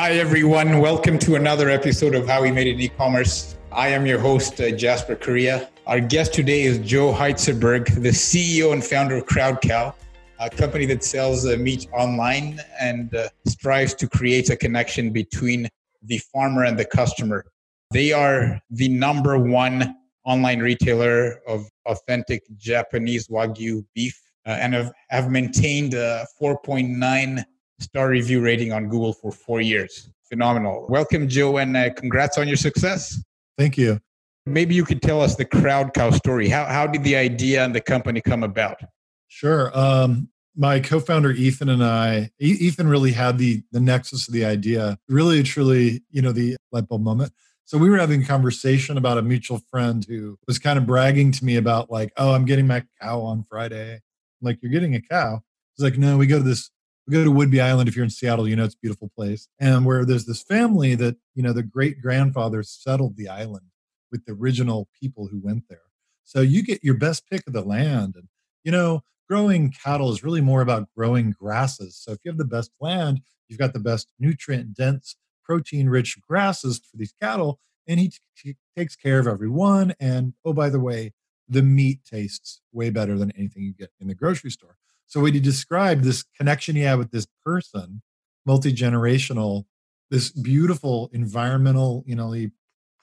Hi, everyone. Welcome to another episode of How We Made It in E-Commerce. I am your host, uh, Jasper Correa. Our guest today is Joe Heitzeberg, the CEO and founder of CrowdCow, a company that sells uh, meat online and uh, strives to create a connection between the farmer and the customer. They are the number one online retailer of authentic Japanese Wagyu beef uh, and have, have maintained a 4.9 star review rating on Google for four years. Phenomenal. Welcome, Joe, and uh, congrats on your success. Thank you. Maybe you could tell us the Crowd Cow story. How, how did the idea and the company come about? Sure. Um, my co-founder Ethan and I, Ethan really had the the nexus of the idea, really truly, you know, the light bulb moment. So we were having a conversation about a mutual friend who was kind of bragging to me about like, oh, I'm getting my cow on Friday. I'm like, you're getting a cow? He's like, no, we go to this, we go to Whidbey Island. If you're in Seattle, you know it's a beautiful place. And where there's this family that, you know, the great grandfather settled the island with the original people who went there. So you get your best pick of the land. And, you know, growing cattle is really more about growing grasses. So if you have the best land, you've got the best nutrient dense protein rich grasses for these cattle and he, t- he takes care of everyone and oh by the way the meat tastes way better than anything you get in the grocery store so when he described this connection he had with this person multi-generational this beautiful environmental you know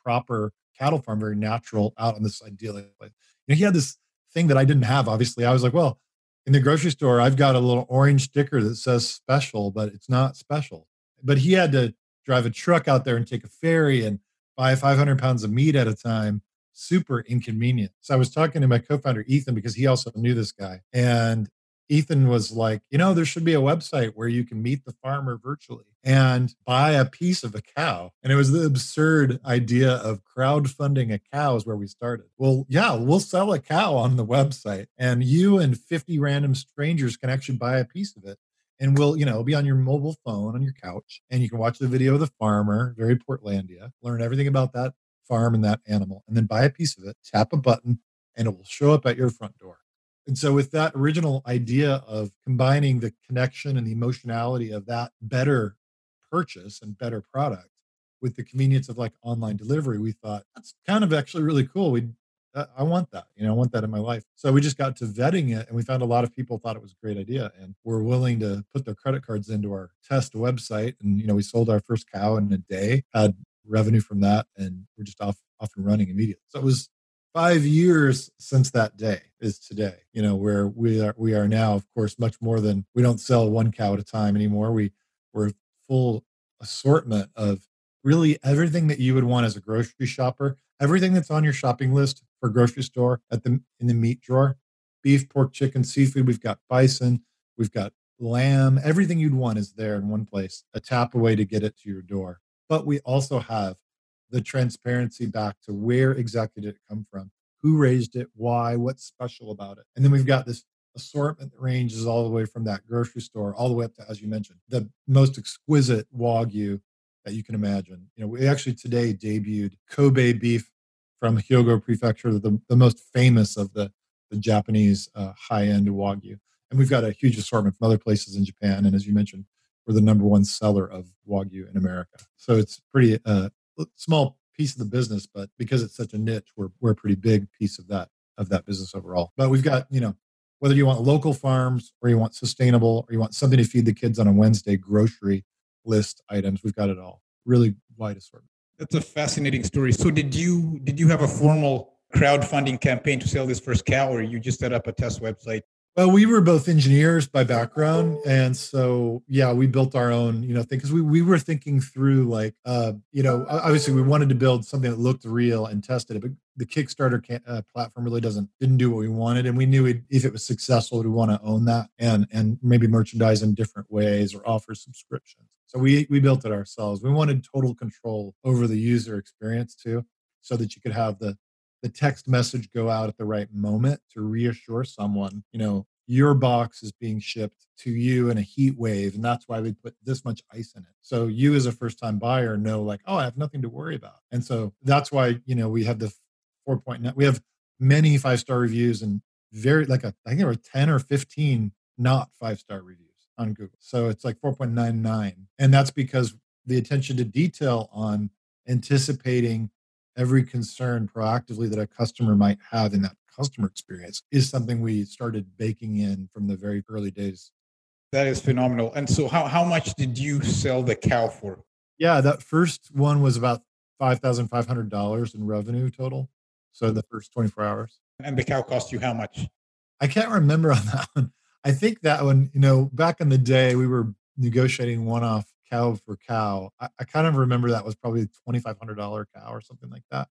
proper cattle farm very natural out on this idyllic place. You know he had this thing that i didn't have obviously. I was like well in the grocery store i've got a little orange sticker that says special but it's not special. But he had to drive a truck out there and take a ferry and buy 500 pounds of meat at a time. Super inconvenient. So i was talking to my co-founder ethan because he also knew this guy. And ethan was like you know there should be a website where you can meet the farmer virtually and buy a piece of a cow. And it was the absurd idea of crowdfunding a cow is where we started. Well yeah we'll sell a cow on the website and you and 50 random strangers can actually buy a piece of it. And we'll, you know be on your mobile phone on your couch and you can watch the video of the farmer very portlandia learn everything about that farm and that animal and then buy a piece of it tap a button and it will show up at your front door and so with that original idea of combining the connection and the emotionality of that better purchase and better product with the convenience of like online delivery we thought that's kind of actually really cool we uh, I want that. You know, I want that in my life. So we just got to vetting it and we found a lot of people thought it was a great idea and were willing to put their credit cards into our test website. And, you know, we sold our first cow in a day, had revenue from that, and we're just off, off and running immediately. So it was five years since that day is today, you know, where we are, we are now, of course, much more than we don't sell one cow at a time anymore. We, we're full assortment of really everything that you would want as a grocery shopper everything that's on your shopping list for grocery store at the in the meat drawer beef pork chicken seafood we've got bison we've got lamb everything you'd want is there in one place a tap away to get it to your door but we also have the transparency back to where exactly did it come from who raised it why what's special about it and then we've got this assortment that ranges all the way from that grocery store all the way up to as you mentioned the most exquisite wagyu that you can imagine. You know, we actually today debuted Kobe beef from Hyogo Prefecture, the, the most famous of the, the Japanese uh, high end Wagyu. And we've got a huge assortment from other places in Japan. And as you mentioned, we're the number one seller of Wagyu in America. So it's pretty uh, small piece of the business, but because it's such a niche, we're, we're a pretty big piece of that of that business overall. But we've got, you know, whether you want local farms or you want sustainable or you want something to feed the kids on a Wednesday grocery list items. We've got it all. Really wide assortment. That's a fascinating story. So did you did you have a formal crowdfunding campaign to sell this first cow, or you just set up a test website? Well, we were both engineers by background, and so yeah, we built our own, you know, thing because we we were thinking through like, uh, you know, obviously we wanted to build something that looked real and tested it, but the Kickstarter can, uh, platform really doesn't didn't do what we wanted, and we knew if it was successful, we'd want to own that and and maybe merchandise in different ways or offer subscriptions. So we we built it ourselves. We wanted total control over the user experience too, so that you could have the the text message go out at the right moment to reassure someone, you know, your box is being shipped to you in a heat wave and that's why we put this much ice in it. So you as a first time buyer know like oh i have nothing to worry about. And so that's why you know we have the 4.9 we have many five star reviews and very like a, i think there were 10 or 15 not five star reviews on google. So it's like 4.99 and that's because the attention to detail on anticipating every concern proactively that a customer might have in that customer experience is something we started baking in from the very early days. That is phenomenal. And so, how, how much did you sell the cow for? Yeah, that first one was about $5,500 in revenue total. So, the first 24 hours. And the cow cost you how much? I can't remember on that one. I think that one, you know, back in the day, we were negotiating one off cow for cow. I, I kind of remember that was probably twenty five hundred dollar cow or something like that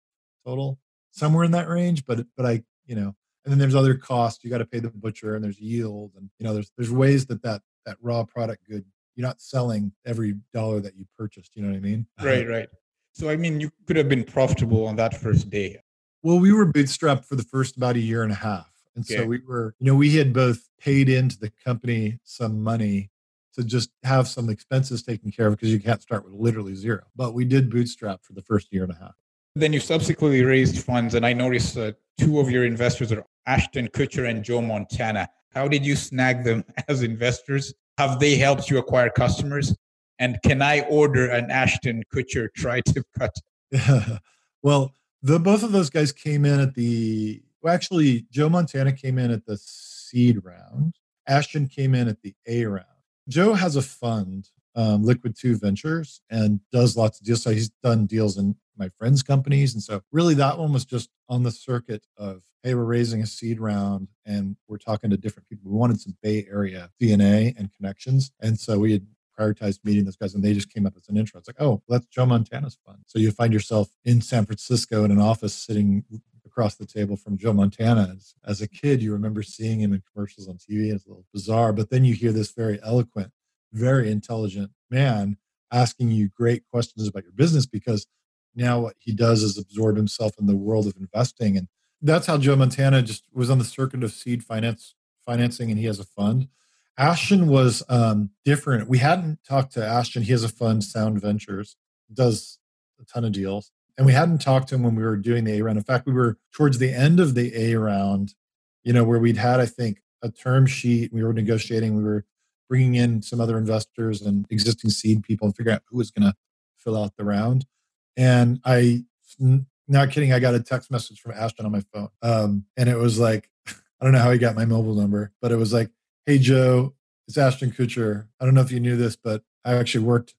total, somewhere in that range. But but I you know, and then there's other costs. You got to pay the butcher, and there's yield, and you know, there's there's ways that that that raw product good you're not selling every dollar that you purchased. You know what I mean? Right, right. So I mean, you could have been profitable on that first day. Well, we were bootstrapped for the first about a year and a half. And okay. so we were, you know, we had both paid into the company some money to just have some expenses taken care of because you can't start with literally zero. But we did bootstrap for the first year and a half. Then you subsequently raised funds, and I noticed uh, two of your investors are Ashton Kutcher and Joe Montana. How did you snag them as investors? Have they helped you acquire customers? And can I order an Ashton Kutcher tri-tip cut? well, the both of those guys came in at the well, actually, Joe Montana came in at the seed round. Ashton came in at the A round. Joe has a fund, um, Liquid Two Ventures, and does lots of deals. So he's done deals in my friends' companies. And so, really, that one was just on the circuit of, hey, we're raising a seed round and we're talking to different people. We wanted some Bay Area DNA and connections. And so, we had prioritized meeting those guys and they just came up as an intro. It's like, oh, that's Joe Montana's fund. So, you find yourself in San Francisco in an office sitting across the table from Joe Montana. As, a kid, you remember seeing him in commercials on TV. It's a little bizarre, but then you hear this very eloquent, very intelligent man asking you great questions about your business because now what he does is absorb himself in the world of investing. And that's how Joe Montana just was on the circuit of seed finance financing and he has a fund. Ashton was um, different. We hadn't talked to Ashton. He has a fund, Sound Ventures, does a ton of deals and we hadn't talked to him when we were doing the A round. In fact, we were towards the end of the A round, you know, where we'd had, I think, a term sheet. We were negotiating. We were bringing in some other investors and existing seed people and figuring out who was going to fill out the round. And I, not kidding, I got a text message from Ashton on my phone, um, and it was like, I don't know how he got my mobile number, but it was like, "Hey Joe, it's Ashton Kutcher. I don't know if you knew this, but I actually worked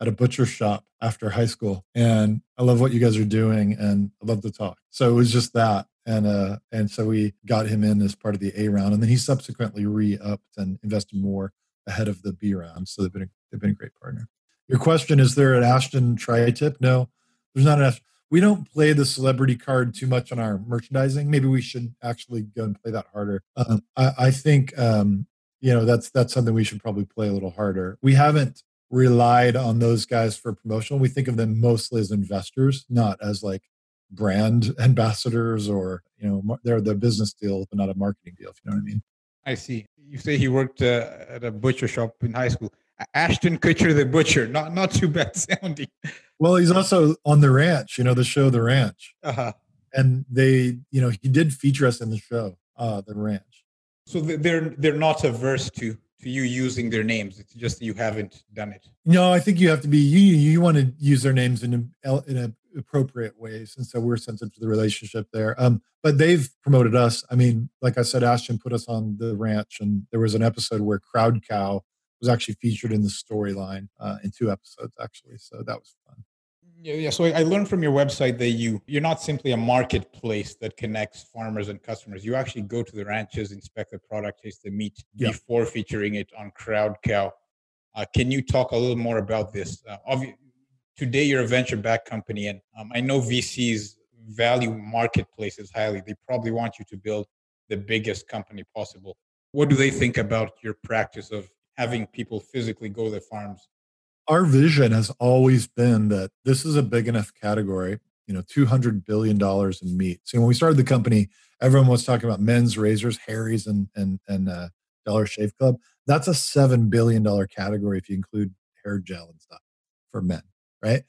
at a butcher shop after high school and i love what you guys are doing and i love to talk. So it was just that and uh and so we got him in as part of the a round and then he subsequently re-upped and invested more ahead of the b round so they've been a, they've been a great partner. Your question is there an ashton tri-tip? No there's not an ashton we don't play the celebrity card too much on our merchandising. Maybe we should actually go and play that harder. Um, I, I think um, you know that's that's something we should probably play a little harder. We haven't relied on those guys for promotional. We think of them mostly as investors, not as like brand ambassadors or you know they're the business deal, but not a marketing deal. If you know what I mean. I see. You say he worked uh, at a butcher shop in high school. Ashton Kutcher, the butcher, not not too bad sounding. Well, he's also on the ranch. You know the show, The Ranch, uh-huh. and they, you know, he did feature us in the show, uh, The Ranch. So they're they're not averse to to you using their names. It's just you haven't done it. No, I think you have to be you. You want to use their names in in appropriate ways, and so we're sensitive to the relationship there. Um, but they've promoted us. I mean, like I said, Ashton put us on the ranch, and there was an episode where Crowd Cow was actually featured in the storyline uh, in two episodes, actually. So that was fun. Yeah, yeah. So I learned from your website that you you're not simply a marketplace that connects farmers and customers. You actually go to the ranches, inspect the product, taste the meat yeah. before featuring it on Crowd Cow. Uh, can you talk a little more about this? Uh, obvi- today, you're a venture-backed company, and um, I know VCs value marketplaces highly. They probably want you to build the biggest company possible. What do they think about your practice of having people physically go to the farms our vision has always been that this is a big enough category you know 200 billion dollars in meat. So when we started the company everyone was talking about men's razors harry's and and and uh, dollar shave club. That's a seven billion dollar category if you include hair gel and stuff for men right?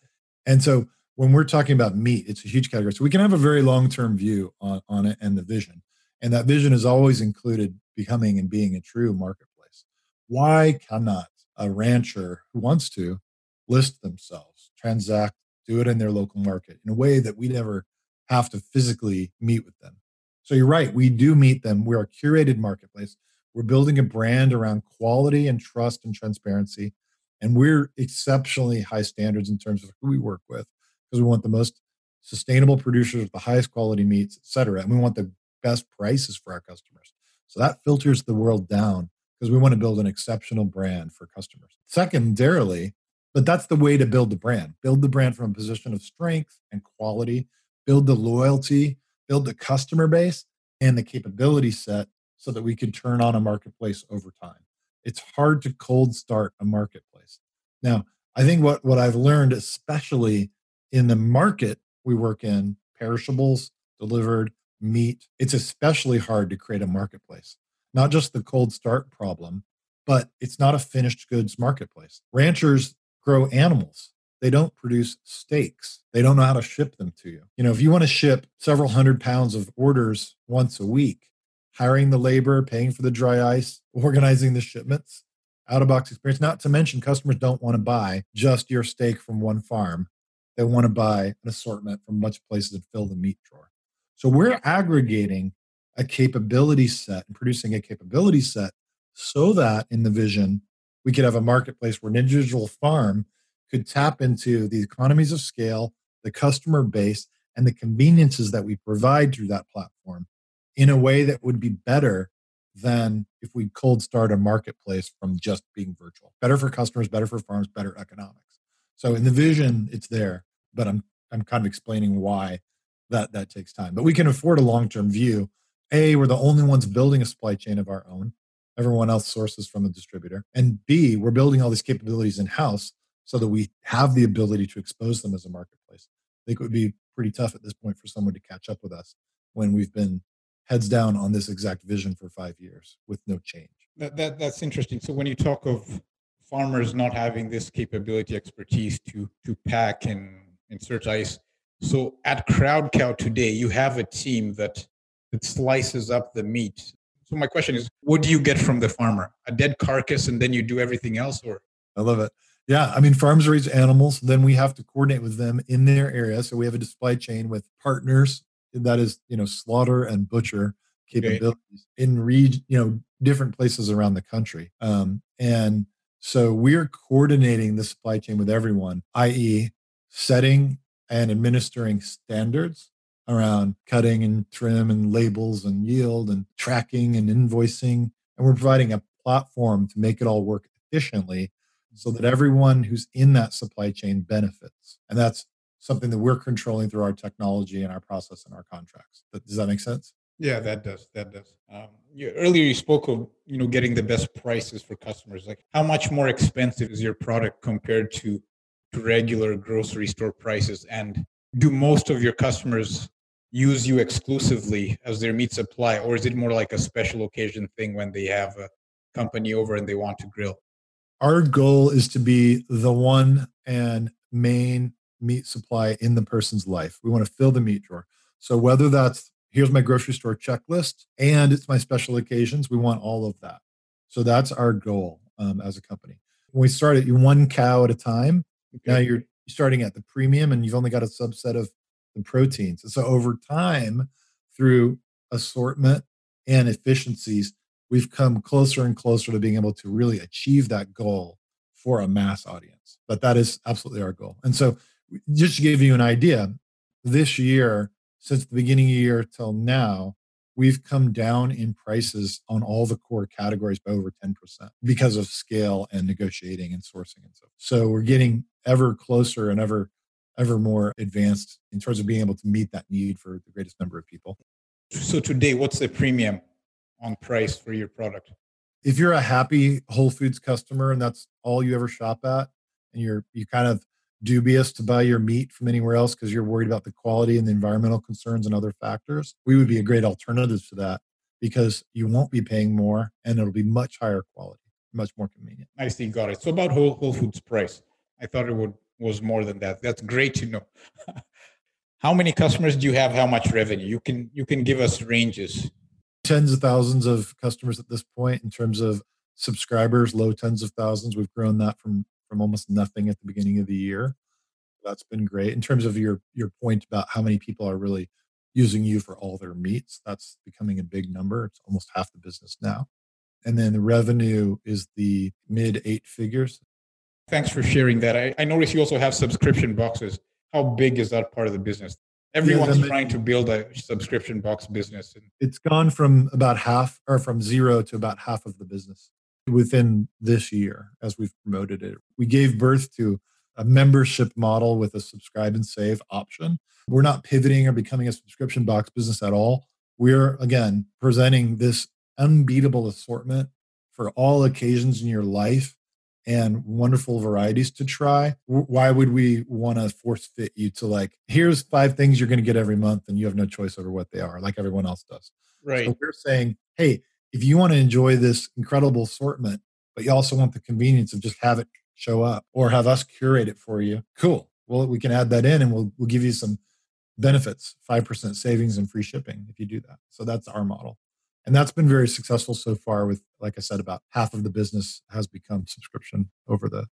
And so when we're talking about meat it's a huge category. So we can have a very long term view on, on it and the vision. And that vision has always included becoming and being a true marketplace. Why cannot a rancher who wants to list themselves, transact, do it in their local market in a way that we never have to physically meet with them. So you're right, we do meet them. We're a curated marketplace. We're building a brand around quality and trust and transparency. And we're exceptionally high standards in terms of who we work with because we want the most sustainable producers with the highest quality meats, et cetera. And we want the best prices for our customers. So that filters the world down because we want to build an exceptional brand for customers. Secondarily, but that's the way to build the brand. Build the brand from a position of strength and quality, build the loyalty, build the customer base and the capability set so that we can turn on a marketplace over time. It's hard to cold start a marketplace. Now, I think what, what I've learned, especially in the market we work in, perishables, delivered, meat, it's especially hard to create a marketplace. Not just the cold start problem, but it's not a finished goods marketplace. Ranchers grow animals. They don't produce steaks. They don't know how to ship them to you. You know, if you want to ship several hundred pounds of orders once a week, hiring the labor, paying for the dry ice, organizing the shipments, out of box experience, not to mention customers don't want to buy just your steak from one farm. They want to buy an assortment from a bunch of places that fill the meat drawer. So we're aggregating a capability set and producing a capability set so that in the vision, we could have a marketplace where an individual farm could tap into the economies of scale, the customer base, and the conveniences that we provide through that platform in a way that would be better than if we cold start a marketplace from just being virtual. Better for customers, better for farms, better economics. So in the vision, it's there, but I'm I'm kind of explaining why that that takes time. But we can afford a long-term view. A, we're the only ones building a supply chain of our own. Everyone else sources from a distributor. And B, we're building all these capabilities in-house so that we have the ability to expose them as a marketplace. I think it would be pretty tough at this point for someone to catch up with us when we've been heads down on this exact vision for five years with no change. That, that that's interesting. So when you talk of farmers not having this capability, expertise to to pack and insert ice, so at Crowd Cow today, you have a team that that slices up the meat. So my question is, what do you get from the farmer? A dead carcass, and then you do everything else, or? I love it. Yeah, I mean, farms raise animals. Then we have to coordinate with them in their area. So we have a supply chain with partners that is, you know, slaughter and butcher capabilities okay. in region, you know, different places around the country. Um, and so we're coordinating the supply chain with everyone, i.e., setting and administering standards around cutting and trim and labels and yield and tracking and invoicing. And we're providing a platform to make it all work efficiently so that everyone who's in that supply chain benefits. And that's something that we're controlling through our technology and our process and our contracts. Does that make sense? Yeah, that does. That does. Um, you, earlier, you spoke of you know getting the best prices for customers. Like, how much more expensive is your product compared to to regular grocery store prices? And do most of your customers use you exclusively as their meat supply, or is it more like a special occasion thing when they have a company over and they want to grill? our goal is to be the one and main meat supply in the person's life. We want to fill the meat drawer. So whether that's here's my grocery store checklist and it's my special occasions, we want all of that. So that's our goal um, as a company. When we started, you one cow at a time. Okay. Now you're starting at the premium, and you've only got a subset of proteins. And so over time, through assortment and efficiencies, we've come closer and closer to being able to really achieve that goal for a mass audience. But that is absolutely our goal. And so, just to give you an idea, this year, since the beginning of the year till now, we've come down in prices on all the core categories by over 10% because of scale and negotiating and sourcing and so. So we're getting ever closer and ever ever more advanced in terms of being able to meet that need for the greatest number of people. So today, what's the premium on price for your product. If you're a happy Whole Foods customer and that's all you ever shop at, and you're you kind of dubious to buy your meat from anywhere else because you're worried about the quality and the environmental concerns and other factors, we would be a great alternative to that because you won't be paying more and it'll be much higher quality, much more convenient. I see, got it. So about Whole, Whole Foods price, I thought it would was more than that. That's great to know. how many customers do you have? How much revenue? You can you can give us ranges tens of thousands of customers at this point in terms of subscribers, low tens of thousands. We've grown that from from almost nothing at the beginning of the year. That's been great. In terms of your your point about how many people are really using you for all their meets, that's becoming a big number. It's almost half the business now. And then the revenue is the mid eight figures. Thanks for sharing that. I, I noticed you also have subscription boxes. How big is that part of the business? Everyone's yeah, trying to build a subscription box business. It's gone from about half or from zero to about half of the business within this year as we've promoted it. We gave birth to a membership model with a subscribe and save option. We're not pivoting or becoming a subscription box business at all. We're, again, presenting this unbeatable assortment for all occasions in your life and wonderful varieties to try. Why would we want to force fit you to like, here's five things you're going to get every month and you have no choice over what they are, like everyone else does? Right. So we're saying, hey, if you want to enjoy this incredible assortment, but you also want the convenience of just have it show up or have us curate it for you, cool. Well, we can add that in and we'll, we'll give you some benefits 5% savings and free shipping if you do that. So that's our model. And that's been very successful so far with, like I said, about half of the business has become subscription over the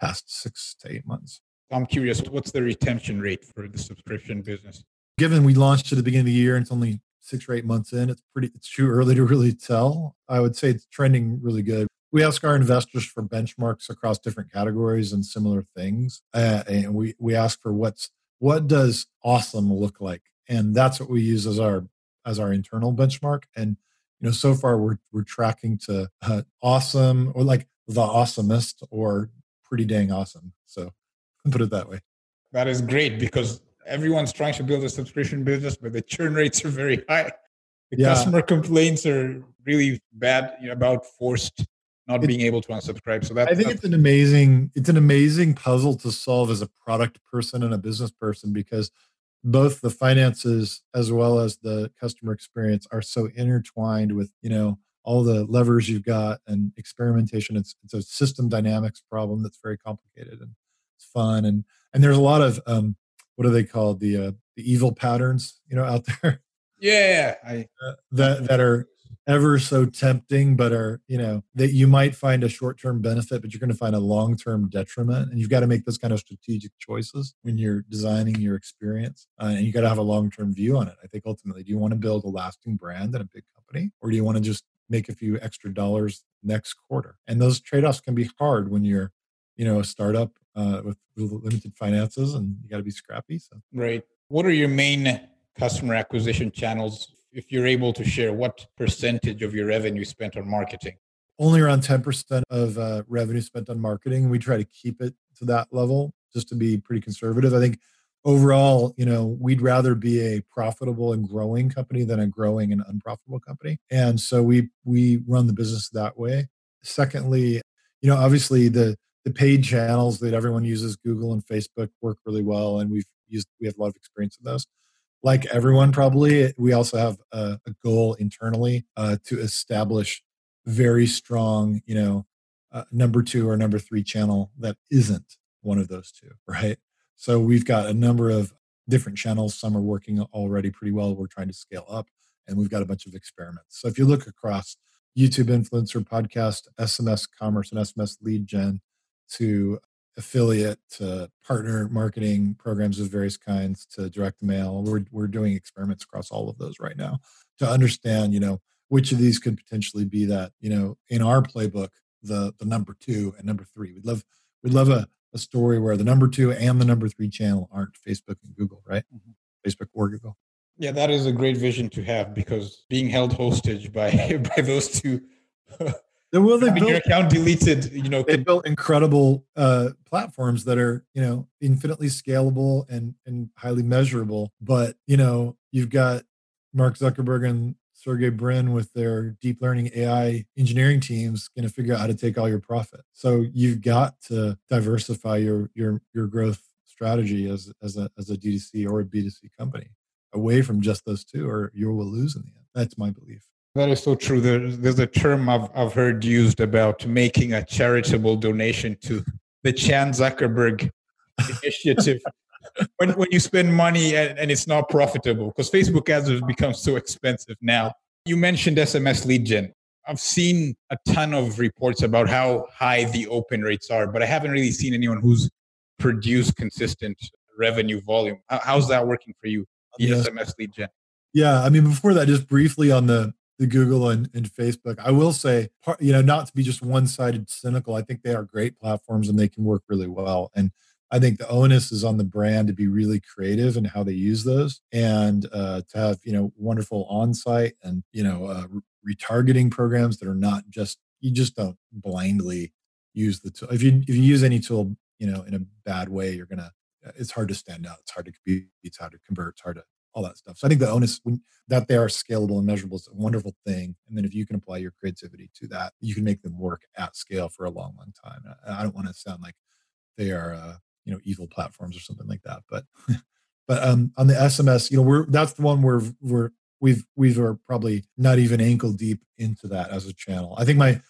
past six to eight months. I'm curious, what's the retention rate for the subscription business? Given we launched at the beginning of the year and it's only six or eight months in. It's pretty, it's too early to really tell. I would say it's trending really good. We ask our investors for benchmarks across different categories and similar things. Uh, and we, we ask for what's, what does awesome look like? And that's what we use as our, as our internal benchmark. And, you know, so far we're, we're tracking to uh, awesome or like the awesomest or pretty dang awesome. So put it that way. That is great because everyone's trying to build a subscription business, but the churn rates are very high. The yeah. customer complaints are really bad you know, about forced not it, being able to unsubscribe. So that I think it's an amazing it's an amazing puzzle to solve as a product person and a business person because both the finances as well as the customer experience are so intertwined with you know all the levers you've got and experimentation. It's it's a system dynamics problem that's very complicated and it's fun. And and there's a lot of um, what are they called? The uh, the evil patterns you know out there yeah I, uh, that that are ever so tempting but are you know that you might find a short-term benefit but you're going to find a long-term detriment and you've got to make those kind of strategic choices when you're designing your experience uh, and you got to have a long-term view on it i think ultimately do you want to build a lasting brand and a big company or do you want to just make a few extra dollars next quarter and those trade-offs can be hard when you're you know a startup uh, with limited finances and you got to be scrappy. So right. What are your main customer acquisition channels? If you're able to share, what percentage of your revenue spent on marketing? Only around 10% of uh, revenue spent on marketing. We try to keep it to that level just to be pretty conservative. I think overall, you know, we'd rather be a profitable and growing company than a growing and unprofitable company. And so we we run the business that way. Secondly, you know, obviously the the paid channels that everyone uses, Google and Facebook, work really well, and we've used we have a lot of experience in those. Like everyone, probably, we also have a, a goal internally uh, to establish very strong, you know, uh, number two or number three channel that isn't one of those two, right? So we've got a number of different channels. Some are working already pretty well. We're trying to scale up, and we've got a bunch of experiments. So if you look across YouTube influencer podcast, SMS commerce, and SMS lead gen, to affiliate to partner marketing programs of various kinds to direct mail. We're, we're doing experiments across all of those right now to understand, you know, which of these could potentially be that, you know, in our playbook, the the number two and number three. We'd love we'd love a, a story where the number two and the number three channel aren't Facebook and Google, right? Mm-hmm. Facebook or Google. Yeah, that is a great vision to have because being held hostage by by those two well, they built your account deleted. You know, they built incredible uh, platforms that are you know infinitely scalable and and highly measurable. But you know, you've got Mark Zuckerberg and Sergey Brin with their deep learning AI engineering teams going to figure out how to take all your profit. So you've got to diversify your your your growth strategy as as a as a D2C or a B2C company away from just those two, or you will lose in the end. That's my belief. That is so true. There's, there's a term I've, I've heard used about making a charitable donation to the Chan Zuckerberg initiative. when, when you spend money and, and it's not profitable, because Facebook ads have become so expensive now. You mentioned SMS lead gen. I've seen a ton of reports about how high the open rates are, but I haven't really seen anyone who's produced consistent revenue volume. How's that working for you? The yes. SMS lead gen. Yeah, I mean, before that, just briefly on the the Google and, and Facebook, I will say, you know, not to be just one sided cynical. I think they are great platforms and they can work really well. And I think the onus is on the brand to be really creative in how they use those and uh, to have you know wonderful on-site and you know uh, retargeting programs that are not just you just don't blindly use the tool. If you if you use any tool you know in a bad way, you're gonna it's hard to stand out. It's hard to compete. It's hard to convert. It's hard to all that stuff. So I think the onus when, that they are scalable and measurable is a wonderful thing. And then if you can apply your creativity to that, you can make them work at scale for a long, long time. I don't want to sound like they are, uh, you know, evil platforms or something like that. But, but um, on the SMS, you know, we're that's the one where we're we've we've are probably not even ankle deep into that as a channel. I think my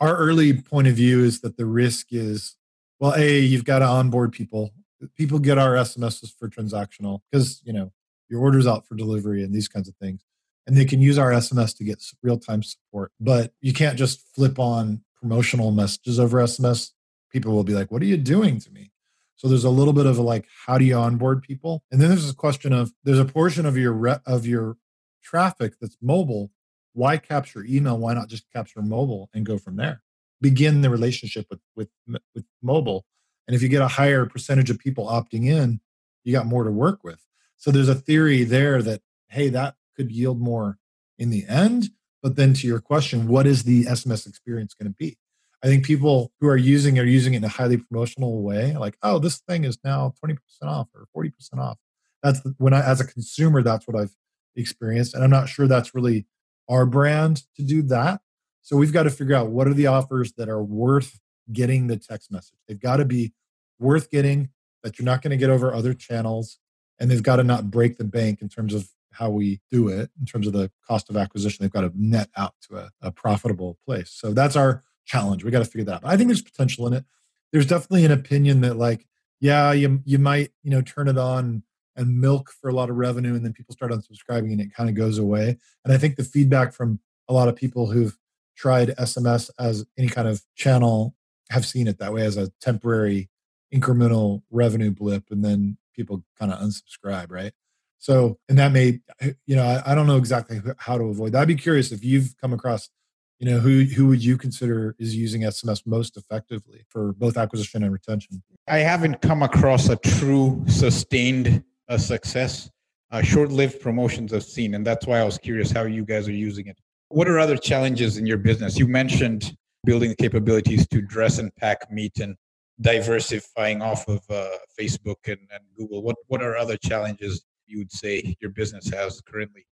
our early point of view is that the risk is well, a you've got to onboard people. People get our SMSs for transactional because you know your orders out for delivery and these kinds of things. And they can use our SMS to get real time support. But you can't just flip on promotional messages over SMS. People will be like, What are you doing to me? So there's a little bit of like, how do you onboard people? And then there's a question of there's a portion of your re- of your traffic that's mobile. Why capture email? Why not just capture mobile and go from there? Begin the relationship with with with mobile. And if you get a higher percentage of people opting in, you got more to work with. So there's a theory there that, hey, that could yield more in the end. But then to your question, what is the SMS experience going to be? I think people who are using are using it in a highly promotional way, like, oh, this thing is now 20% off or 40% off. That's when I, as a consumer, that's what I've experienced. And I'm not sure that's really our brand to do that. So we've got to figure out what are the offers that are worth getting the text message. They've got to be worth getting that you're not going to get over other channels and they've got to not break the bank in terms of how we do it in terms of the cost of acquisition they've got to net out to a, a profitable place. So that's our challenge we got to figure that out. I think there's potential in it. There's definitely an opinion that like yeah you, you might you know turn it on and milk for a lot of revenue and then people start unsubscribing and it kind of goes away. And i think the feedback from a lot of people who've tried sms as any kind of channel have seen it that way as a temporary incremental revenue blip and then people kind of unsubscribe, right? So, and that may, you know, I, I, don't know exactly how to avoid that. I'd be curious if you've come across, you know, who who would you consider is using SMS most effectively for both acquisition and retention? I haven't come across a true sustained uh, success. Uh, short-lived promotions I've seen, and that's why I was curious how you guys are using it. What are other challenges in your business? You mentioned building the capabilities to dress and pack meat and diversifying off of uh, Facebook and, and Google? What what are other challenges you would say your business has currently?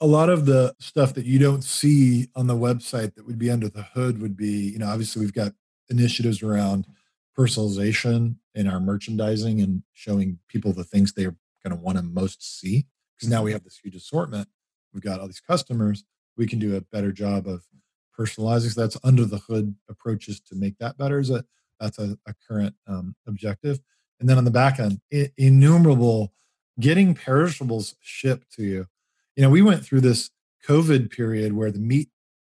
A lot of the stuff that you don't see on the website that would be under the hood would be, you know, obviously we've got initiatives around personalization in our merchandising and showing people the things they're going to want to most see. Because now we have this huge assortment. We've got all these customers. We can do a better job of personalizing. So that's under the hood approaches to make that better. Is a that's a, a current um, objective. And then on the back end, I- innumerable getting perishables shipped to you. You know, we went through this COVID period where the meat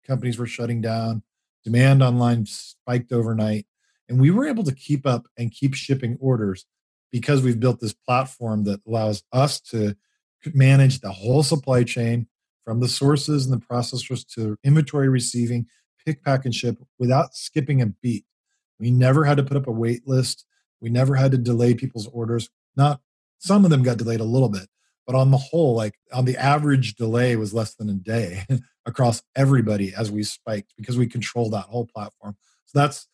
companies were shutting down, demand online spiked overnight, and we were able to keep up and keep shipping orders because we've built this platform that allows us to manage the whole supply chain from the sources and the processors to inventory receiving, pick, pack, and ship without skipping a beat. We never had to put up a wait list. We never had to delay people's orders. Not some of them got delayed a little bit, but on the whole, like on the average delay was less than a day across everybody as we spiked because we control that whole platform. So that's,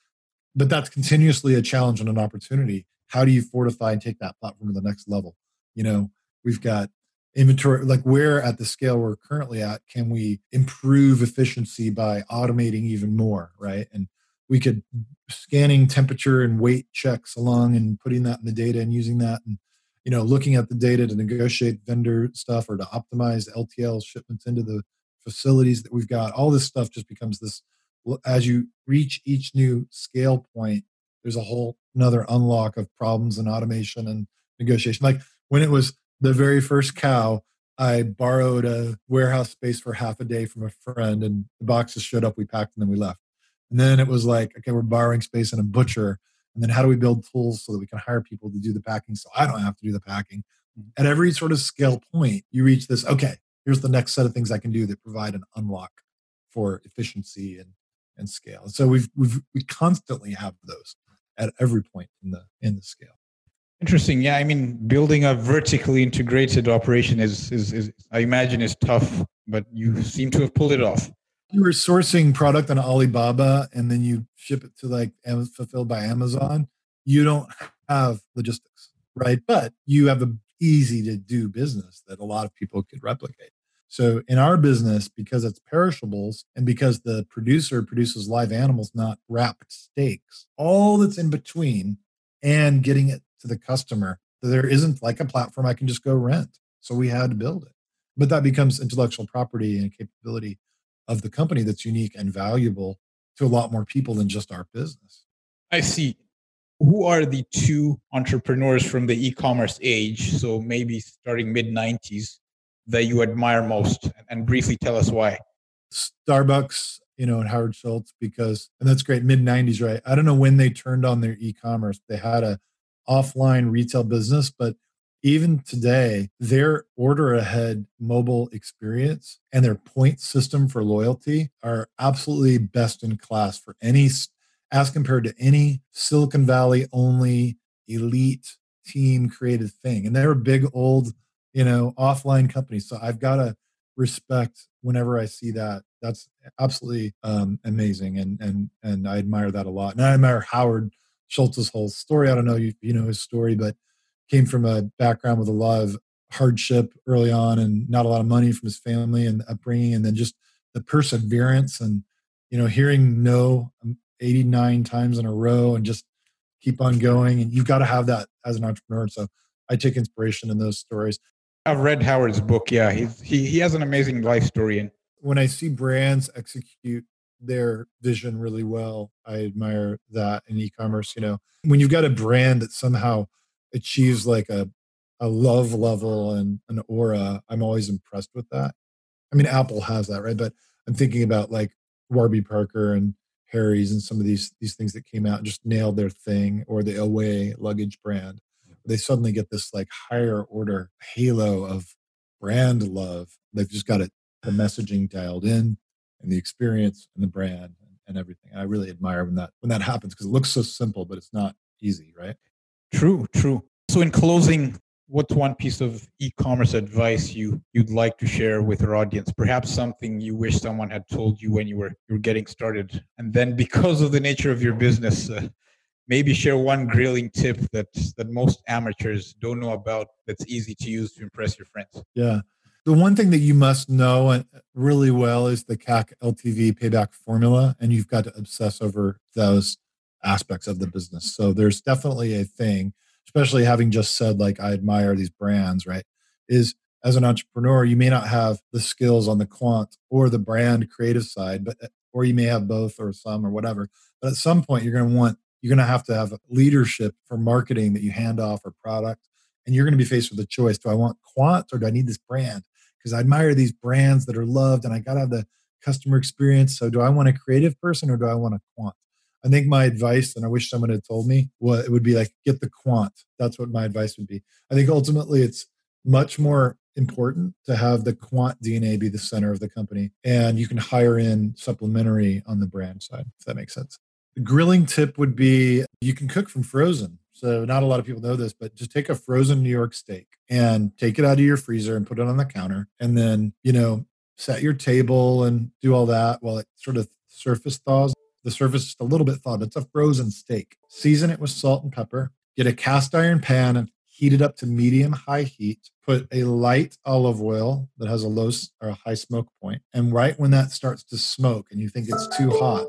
but that's continuously a challenge and an opportunity. How do you fortify and take that platform to the next level? You know, we've got inventory, like where at the scale we're currently at, can we improve efficiency by automating even more, right? And we could scanning temperature and weight checks along and putting that in the data and using that and you know looking at the data to negotiate vendor stuff or to optimize LTL shipments into the facilities that we've got all this stuff just becomes this as you reach each new scale point there's a whole another unlock of problems and automation and negotiation like when it was the very first cow I borrowed a warehouse space for half a day from a friend, and the boxes showed up. We packed and then we left. And then it was like, okay, we're borrowing space in a butcher. And then how do we build tools so that we can hire people to do the packing so I don't have to do the packing? Mm-hmm. At every sort of scale point, you reach this, okay, here's the next set of things I can do that provide an unlock for efficiency and, and scale. And so we've, we've, we constantly have those at every point in the, in the scale. Interesting. Yeah, I mean, building a vertically integrated operation is, is, is, I imagine, is tough, but you seem to have pulled it off. You were sourcing product on Alibaba, and then you ship it to like fulfilled by Amazon. You don't have logistics, right? But you have a easy to do business that a lot of people could replicate. So in our business, because it's perishables and because the producer produces live animals, not wrapped steaks, all that's in between and getting it to the customer. There isn't like a platform I can just go rent. So we had to build it. But that becomes intellectual property and capability of the company that's unique and valuable to a lot more people than just our business. I see. Who are the two entrepreneurs from the e commerce age, so maybe starting mid 90s, that you admire most? And briefly tell us why. Starbucks, you know, and Howard Schultz, because, and that's great, mid 90s, right? I don't know when they turned on their e commerce. They had a offline retail business, but even today, their order ahead mobile experience and their point system for loyalty are absolutely best in class for any, as compared to any Silicon Valley only elite team created thing. And they're a big old, you know, offline company. So I've got to respect whenever I see that. That's absolutely um, amazing. And, and, and I admire that a lot. And I admire Howard Schultz's whole story. I don't know you, you know his story, but came from a background with a lot of hardship early on and not a lot of money from his family and upbringing, and then just the perseverance and you know hearing no um, 89 times in a row and just keep on going. And you've got to have that as an entrepreneur. So I take inspiration in those stories. I've read Howard's book. Yeah, he's, he he has an amazing life story. And when I see brands execute their vision really well. I admire that in e-commerce. You know, when you've got a brand that somehow achieves like a a love level and an aura, I'm always impressed with that. I mean, Apple has that, right? But I'm thinking about like Warby Parker and Harry's and some of these these things that came out and just nailed their thing, or the Away luggage brand. They suddenly get this like higher order halo of brand love. They've just got it the messaging dialed in and the experience and the brand and everything. I really admire when that when that happens because it looks so simple, but it's not easy, right? True, true. So in closing, what's one piece of e-commerce advice you you'd like to share with our audience? Perhaps something you wish someone had told you when you were you were getting started, and then because of the nature of your business. Uh, maybe share one grilling tip that that most amateurs don't know about that's easy to use to impress your friends yeah the one thing that you must know uh, really well is the CAC LTV payback formula, and you've got to obsess over those aspects of the business. So there's definitely a thing, especially having just said, like, I admire these brands, right? Is as an entrepreneur, you may not have the skills on the quant or the brand creative side, but uh, or you may have both or some or whatever. But at some point, you're going to want you're going to have to have leadership for marketing that you hand off or product, and you're going to be faced with a choice: Do I want quant or do I need this brand? because I admire these brands that are loved and I got to have the customer experience. So, do I want a creative person or do I want a quant? I think my advice, and I wish someone had told me, what it would be like get the quant. That's what my advice would be. I think ultimately it's much more important to have the quant DNA be the center of the company. And you can hire in supplementary on the brand side, if that makes sense. The grilling tip would be you can cook from frozen. So not a lot of people know this, but just take a frozen New York steak and take it out of your freezer and put it on the counter. And then, you know, set your table and do all that while it sort of surface thaws. The surface just a little bit thawed. It's a frozen steak. Season it with salt and pepper. Get a cast iron pan and heat it up to medium high heat. Put a light olive oil that has a low or a high smoke point. And right when that starts to smoke and you think it's too hot,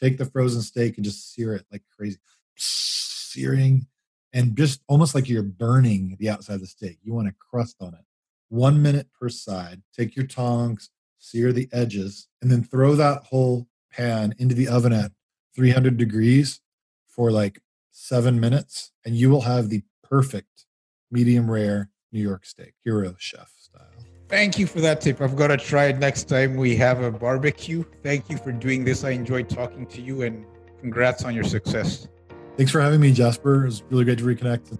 take the frozen steak and just sear it like crazy searing and just almost like you're burning the outside of the steak. You want a crust on it. One minute per side. Take your tongs, sear the edges, and then throw that whole pan into the oven at 300 degrees for like seven minutes, and you will have the perfect medium rare New York steak, hero chef style. Thank you for that tip. I've got to try it next time we have a barbecue. Thank you for doing this. I enjoyed talking to you and congrats on your success. Thanks for having me, Jasper. It was really great to reconnect.